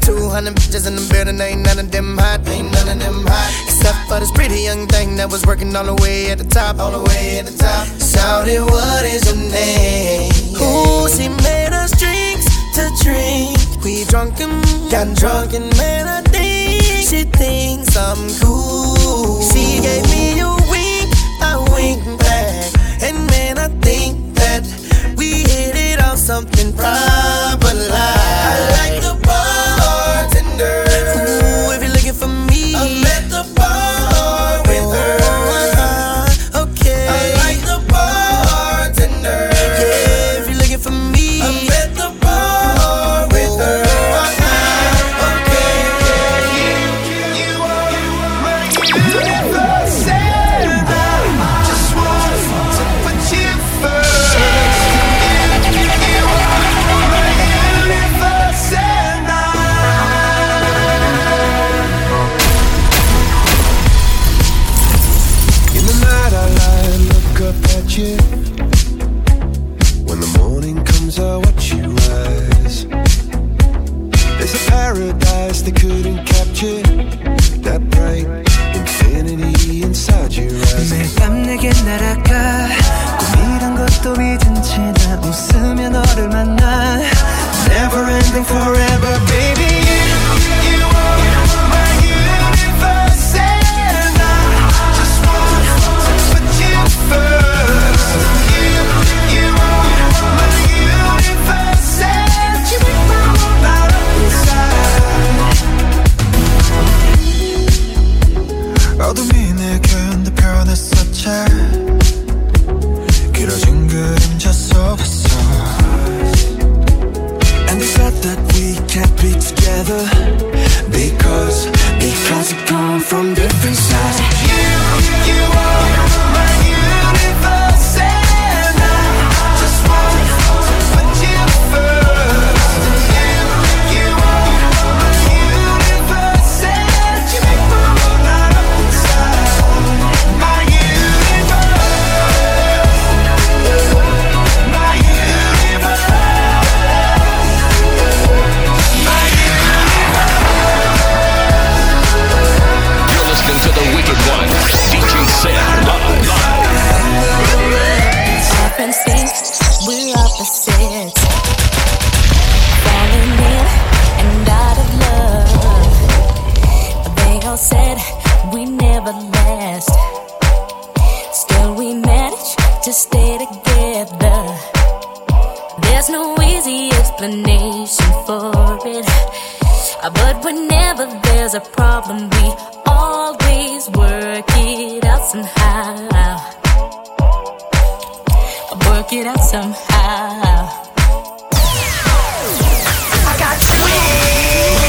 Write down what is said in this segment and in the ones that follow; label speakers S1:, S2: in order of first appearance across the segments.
S1: 200 bitches in the building, ain't none of them hot, ain't none of them hot. Except for this pretty young thing that was working all the way at the top, all the way at the top. Shouted, what is your name? Ooh, she made us drinks to drink. We drunk and got drunk and man, I think she thinks I'm cool. She gave me a wink, I wink back, and man, I think that we hit it on something proper like. I like to
S2: stay together. There's no easy explanation for it. Uh, But whenever there's a problem, we always work it out somehow work it out somehow. I got you.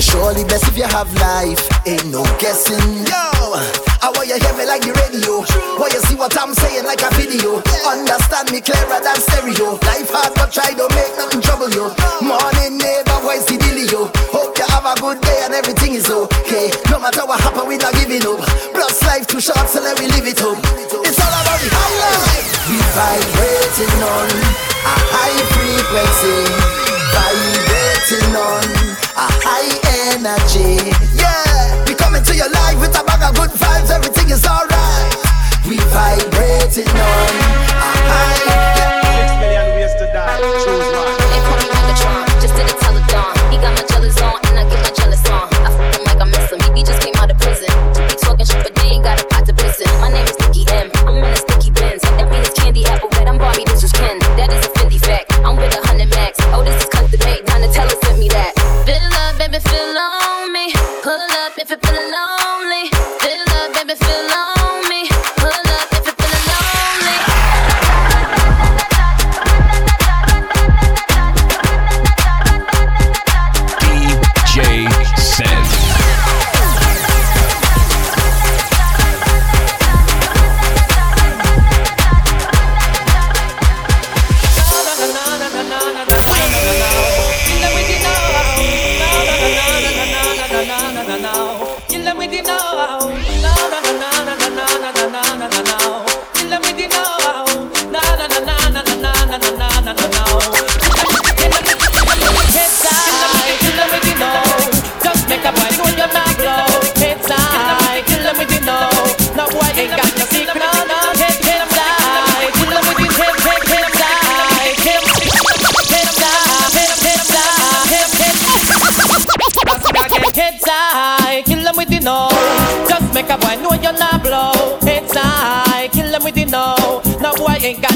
S2: You're
S3: surely best if you have life, ain't no guessing. Yo, I want you hear me like the radio. Want you see what I'm saying like a video. Understand me clearer than stereo. Life hard, but try to make nothing trouble you. Morning neighbor, where's the dealio? Hope you have a good day and everything is okay. No matter what happen, we not giving up. Plus life too short, so let me live it up. It's all about the high life. We vibrating on a high frequency. Vibrating on a high energy. Yeah, we coming to your life with a bag of good vibes. Everything is alright. We vibrating on a high.
S4: Six million ways to die. Choose one.
S5: They call me Megatron, just did a telethon. He got my jealous on, and I get my jealous on. I fuck him like I miss him. He just came out of prison. He talking shit, but they ain't got a pot to piss in. My name is Nicki M. I'm in a Sent me that. Fill up, baby, fill on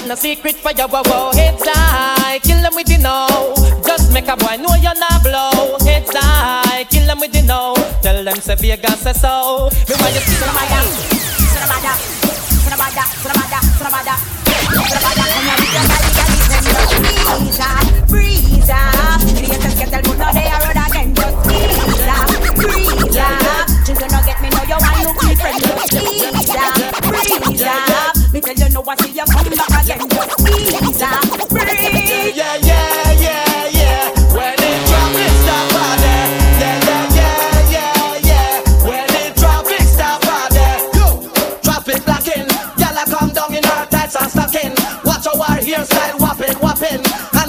S6: no secret for your wow wow. Heads high, kill them with the no. Just make a boy know you're not blow. Heads high, kill them with the no. Tell them say Vegas say so. Me want you see of them.
S7: Sonabada, sonabada, sonabada, sonabada. Sonabada, come here with your body, girl, breeze up, breeze up. Creators up, breeze up. Children don't get me, know you want look me friend, just up, breeze up. Me tell you no, I see you come back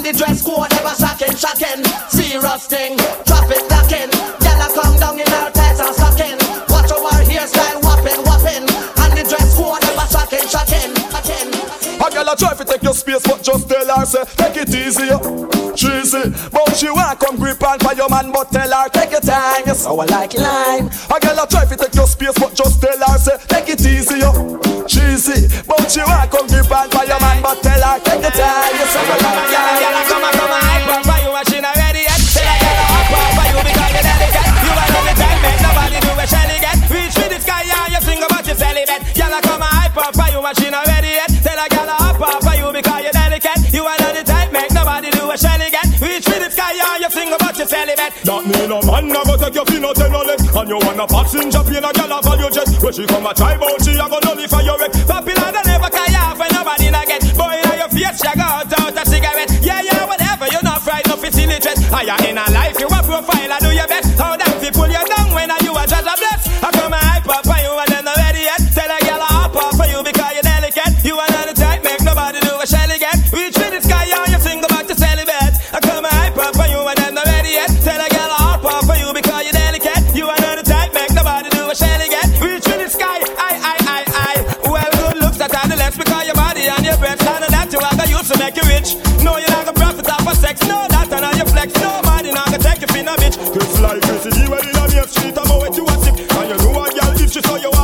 S6: the dress code ever shocking, shocking. Serious thing.
S8: Girl a try fi take your space, but just tell her say take it easy, cheesy. But she want come grip on for your man, but tell her take your time. You sour like lime. A girl a try fi take your space, but just tell her say take it easy, cheesy. But she want come grip on for your man, but tell her take your time. You sour like lime.
S6: Come on, come on, hype up for you, and she not ready yet. Say I gotta hop up for you because you're delicate. You are on the nobody do a shelly get. Reach for the sky and you sing about your celibate. Y'all come on, hype up for you, and she not ready yet. Tell I
S8: That mean a man never take your pin out leg And you want a passenger plane a gal a value jet When she come a try bout she a go nullify your wreck
S6: Popular than ever, cause you have when nobody not get. Boy, now your face, you got out a cigarette. Yeah, yeah, whatever, you're not fried, no fit illiterate. Are you in a life, you a profile, I do your best. How you down you vex nobody,
S9: now go take you finna bitch. Just like Chrissy, you well in a street, I'm out with you a sip. And you know a girl, if she saw you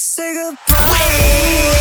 S10: say
S11: goodbye.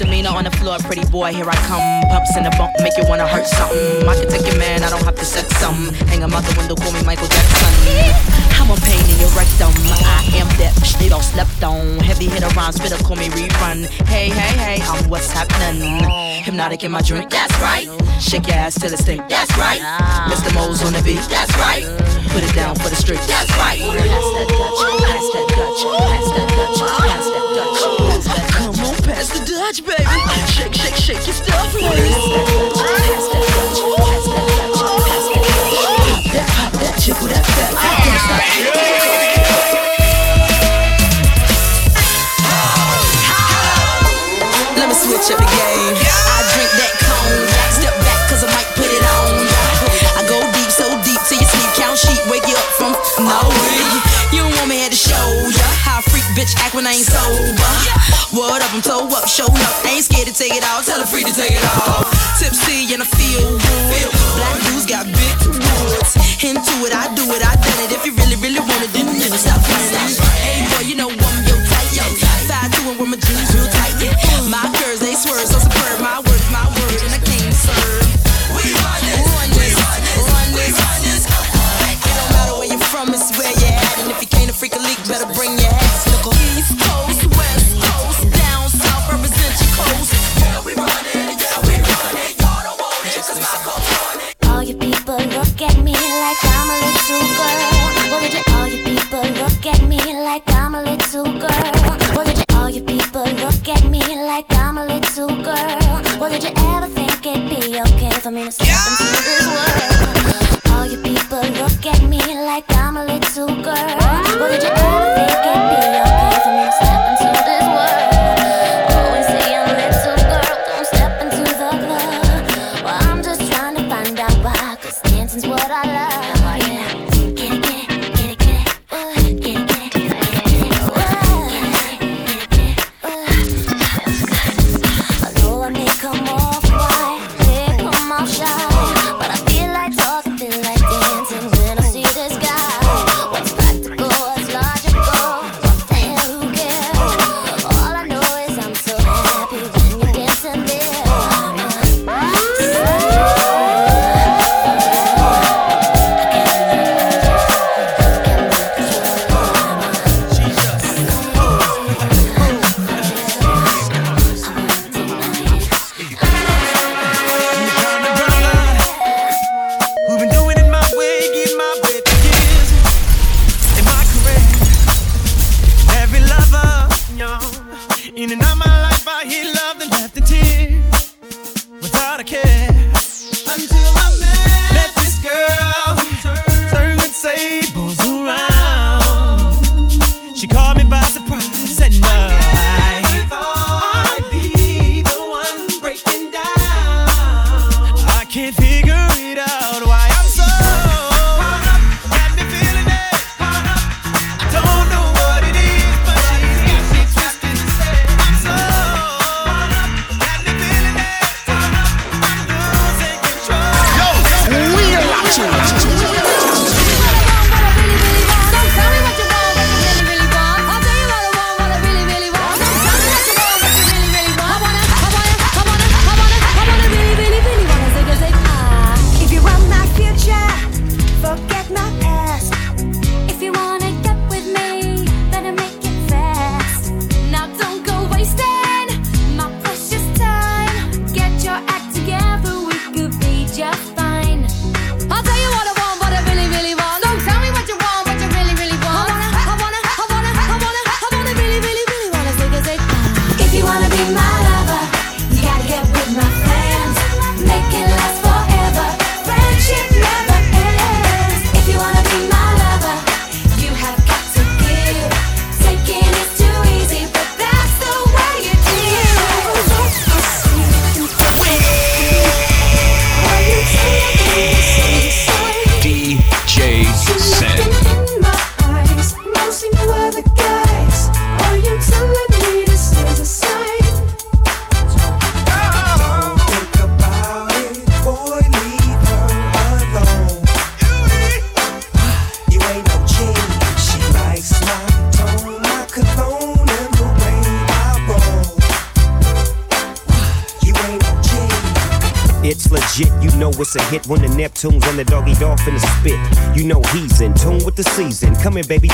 S12: misdemeanor on the floor, pretty boy, here I come. Pups in the bump, make you wanna hurt something. I can take your man, I don't have to sex something. Hang him out the window, call me Michael Jackson. I'm a pain in your rectum. I am that bitch they all slept on. Heavy hitter rounds better call me rerun. Hey, hey, hey, I'm what's happening. Hypnotic in my drink, that's right. Shake your ass till it stink, that's right. Mr. Moles on the beat, that's right. Put it down for the street, that's right. Pass that Dutch, pass that Dutch, pass that Dutch, pass that. That's the Dutch, baby. Shake, shake, shake your stuff, Let me switch up the game. Bitch, act when I ain't sober. What up, I'm toe up, show up. I ain't scared to take it all, tell her free to take it all. Tipsy and I feel good. Black dudes got big woods. Into it, I do it, I done it. If you really, really want it, then never stop playing. Hey, boy, you know I'm your type, yo. Five, two, and with my jeans real tight. Yeah. My curves, they swerve, so superb. My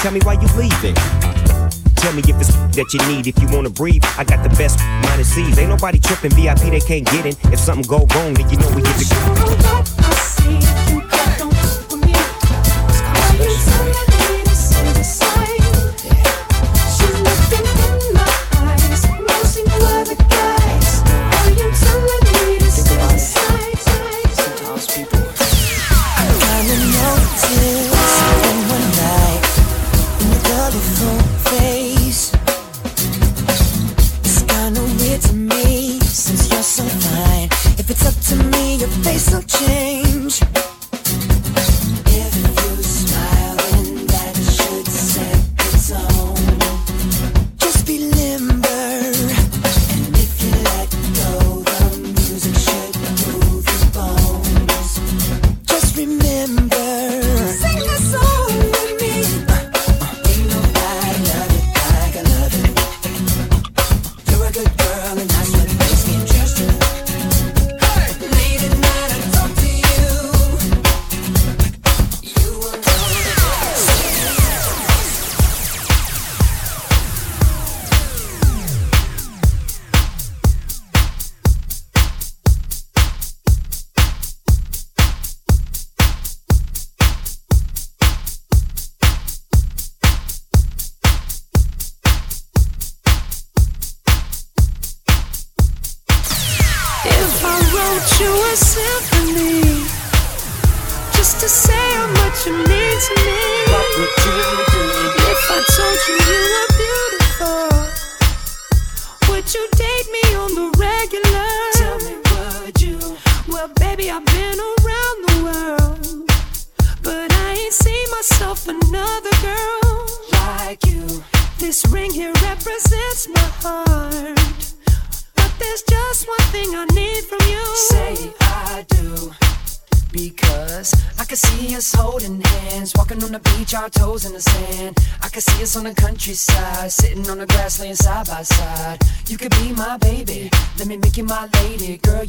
S13: Tell me why you leaving. Tell me if it's that you need, if you wanna breathe. I got the best minus C's. Ain't nobody tripping, VIP they can't get in. If something go wrong, then you know we get the.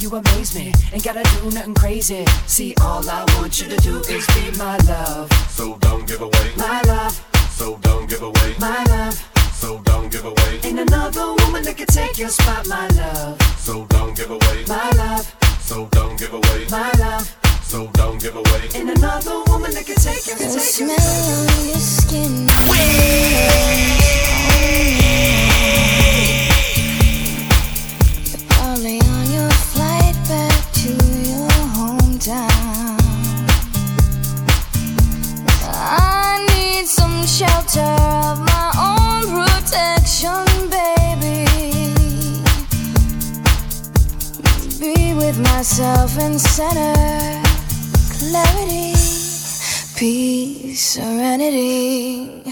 S14: you amaze me. Ain't gotta do nothing crazy. See, all I want you to do is be my love.
S15: So don't give away
S14: my love.
S15: So don't give away
S14: my love.
S15: So don't give away.
S14: Ain't another woman that could take your spot, my love.
S15: So don't give away
S14: my love.
S15: So don't give away
S14: my love.
S15: So don't give away.
S14: Ain't another woman that could take your spot. The
S11: smell of your skin. Yeah. Yeah. I need some shelter of my own protection, baby. Be with myself and center, clarity, peace, serenity.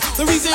S15: The reason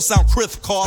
S16: still sound crisp. Cause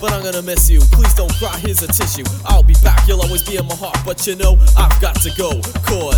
S16: but I'm
S17: gonna miss you. Please don't cry, here's a tissue. I'll be back, you'll always be in my heart, but you know I've got to go. Cause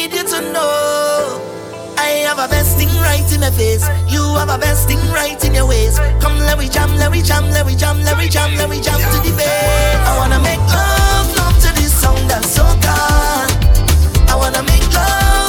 S11: need you
S3: to know. I have a best thing right in my face. You have a best thing right in your ways. Come, let me jam, let me jam, let me jam, let me jam, let me jam to the bed. I wanna make love, love to this song that's so good. I wanna make love.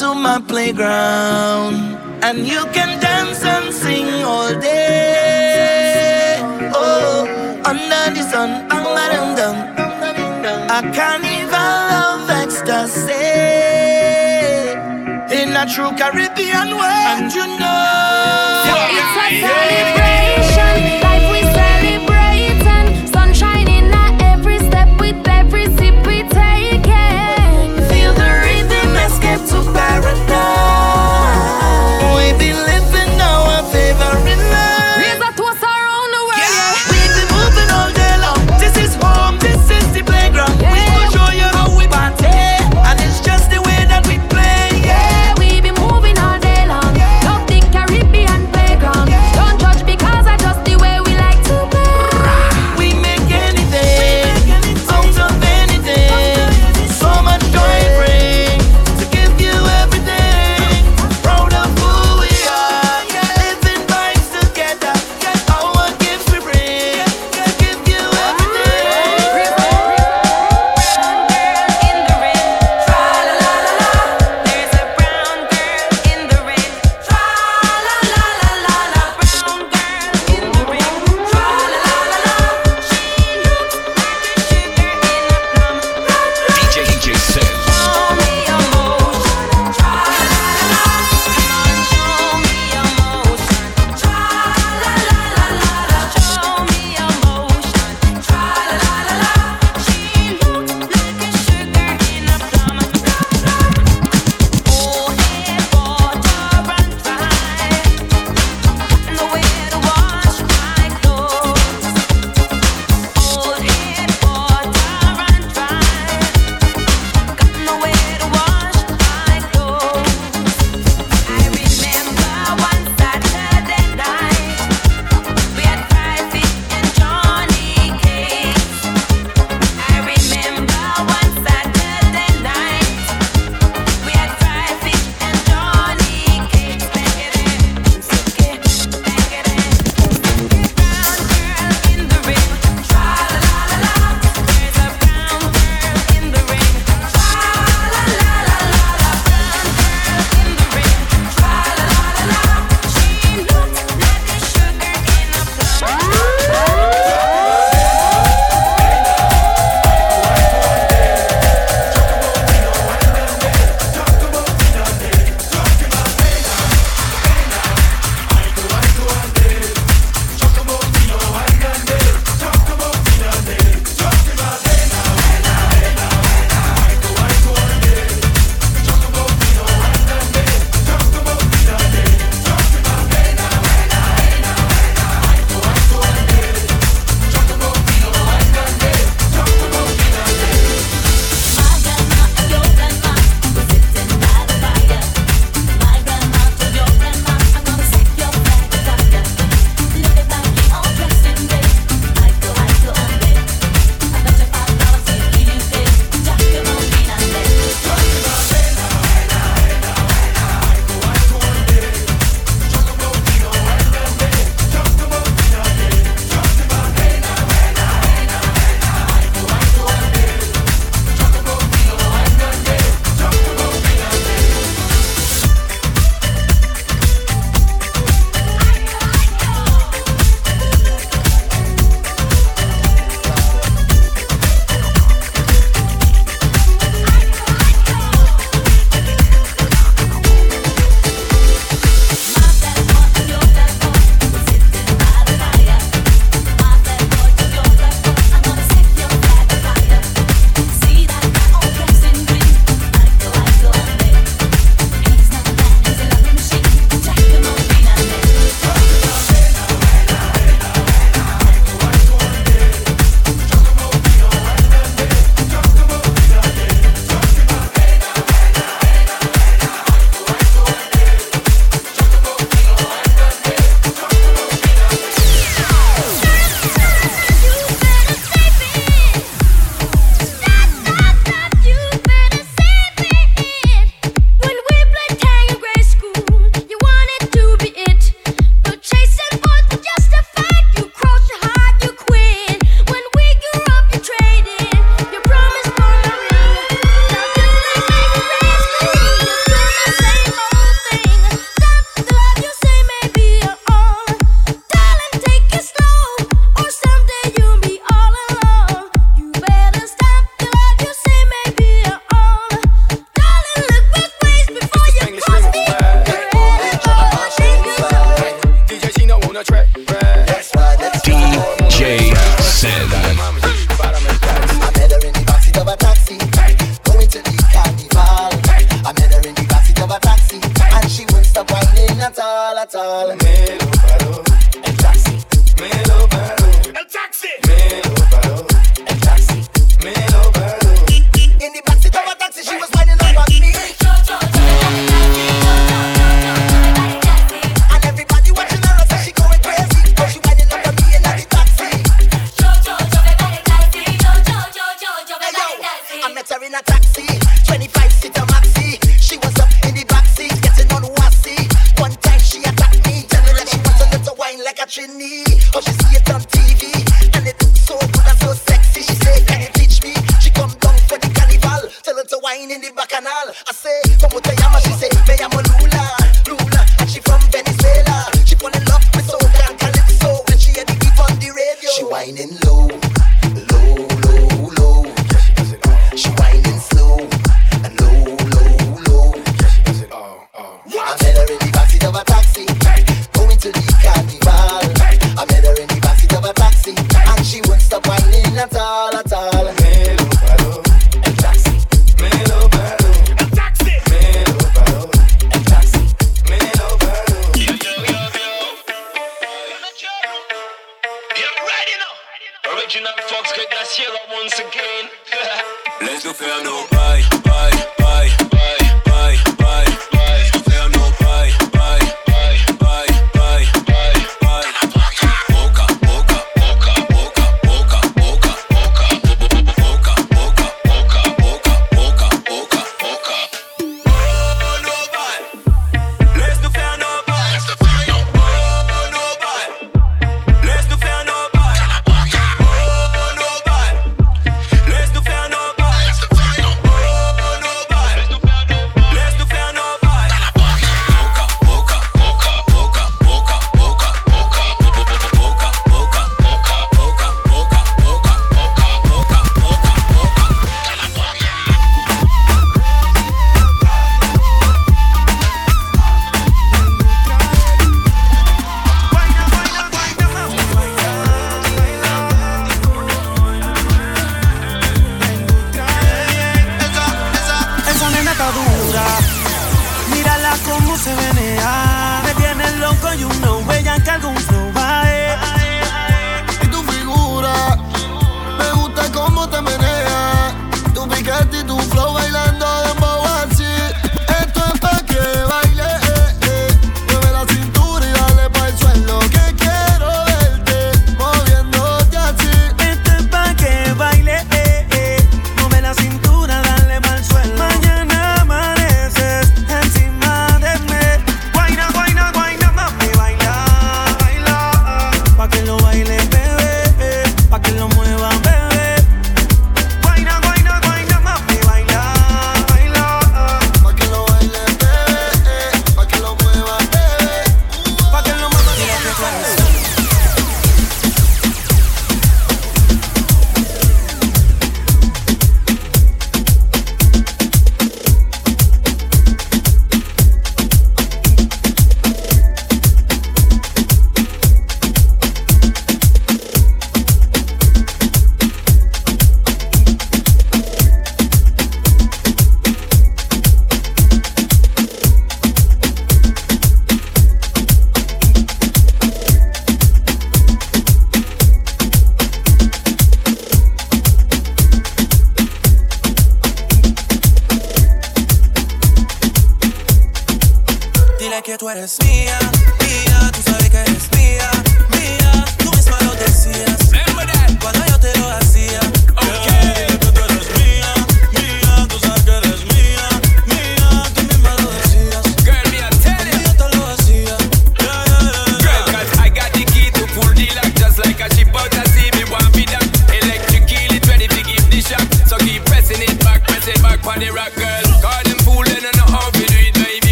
S3: to my playground and you can dance and sing all day. Oh, under the sun, I can't even love ecstasy in a true Caribbean way, and you know.
S6: So
S2: it's a celebration.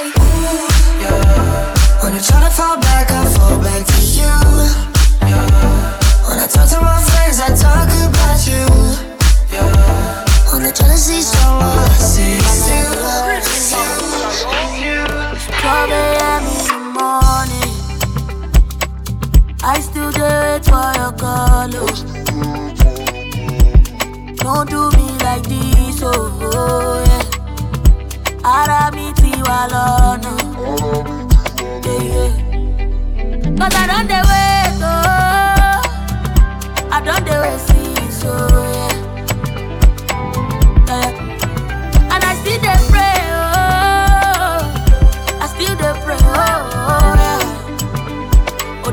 S2: When I
S18: try to fall back, I fall back to you. When I talk to my friends, I talk about you.
S19: On the
S20: jealousy all I see you.
S21: 12 a.m. in the morning. I still do it for your call. Don't do me like this, oh, oh yeah. Ara mi ti wà lọ́nà. Cause I don't dey wait, oh. I don't dey wait since, oh yeah. yeah. And I still dey pray, oh. I still dey pray, oh, oh yeah.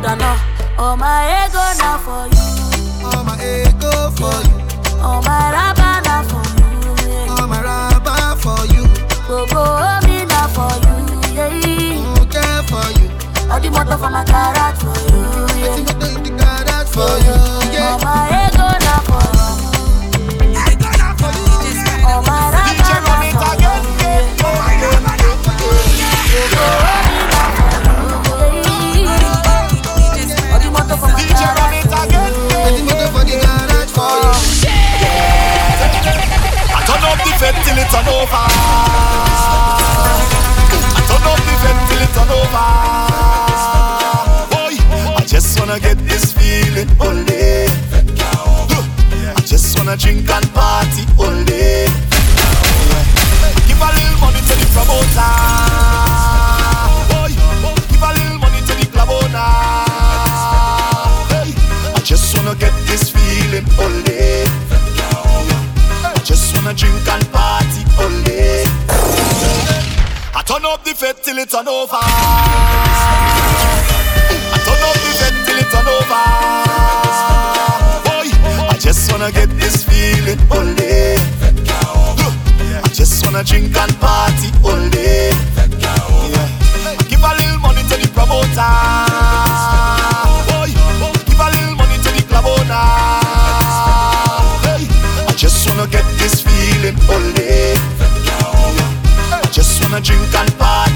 S21: Dano. Oh, my ego now for you.
S22: Oh, my ego for you.
S21: Oh, my raba All the motor for my garage for you. Yeah.
S22: The garage for you. Yeah.
S21: My na for you. Oh, my for you. Yeah. Gbogbo omi na for you. Yeah. All the for my garage for you.
S16: I turn up the fed till it's over. I turn up the fed till it's over. Wanna get this feeling all day. I just wanna drink and party all day. Give a little money to the promoter. Give a little money to the club owner. I just wanna get this feeling all day. I just wanna drink and party all day. I turn up the fed till it's on over. I turn up the fed it's over. Boy, I just wanna get this feeling all day. I just wanna drink and party all day. Yeah. Give a little money to the promoter. Give a little money to the club owner. I just wanna get this feeling only. I just wanna drink and party.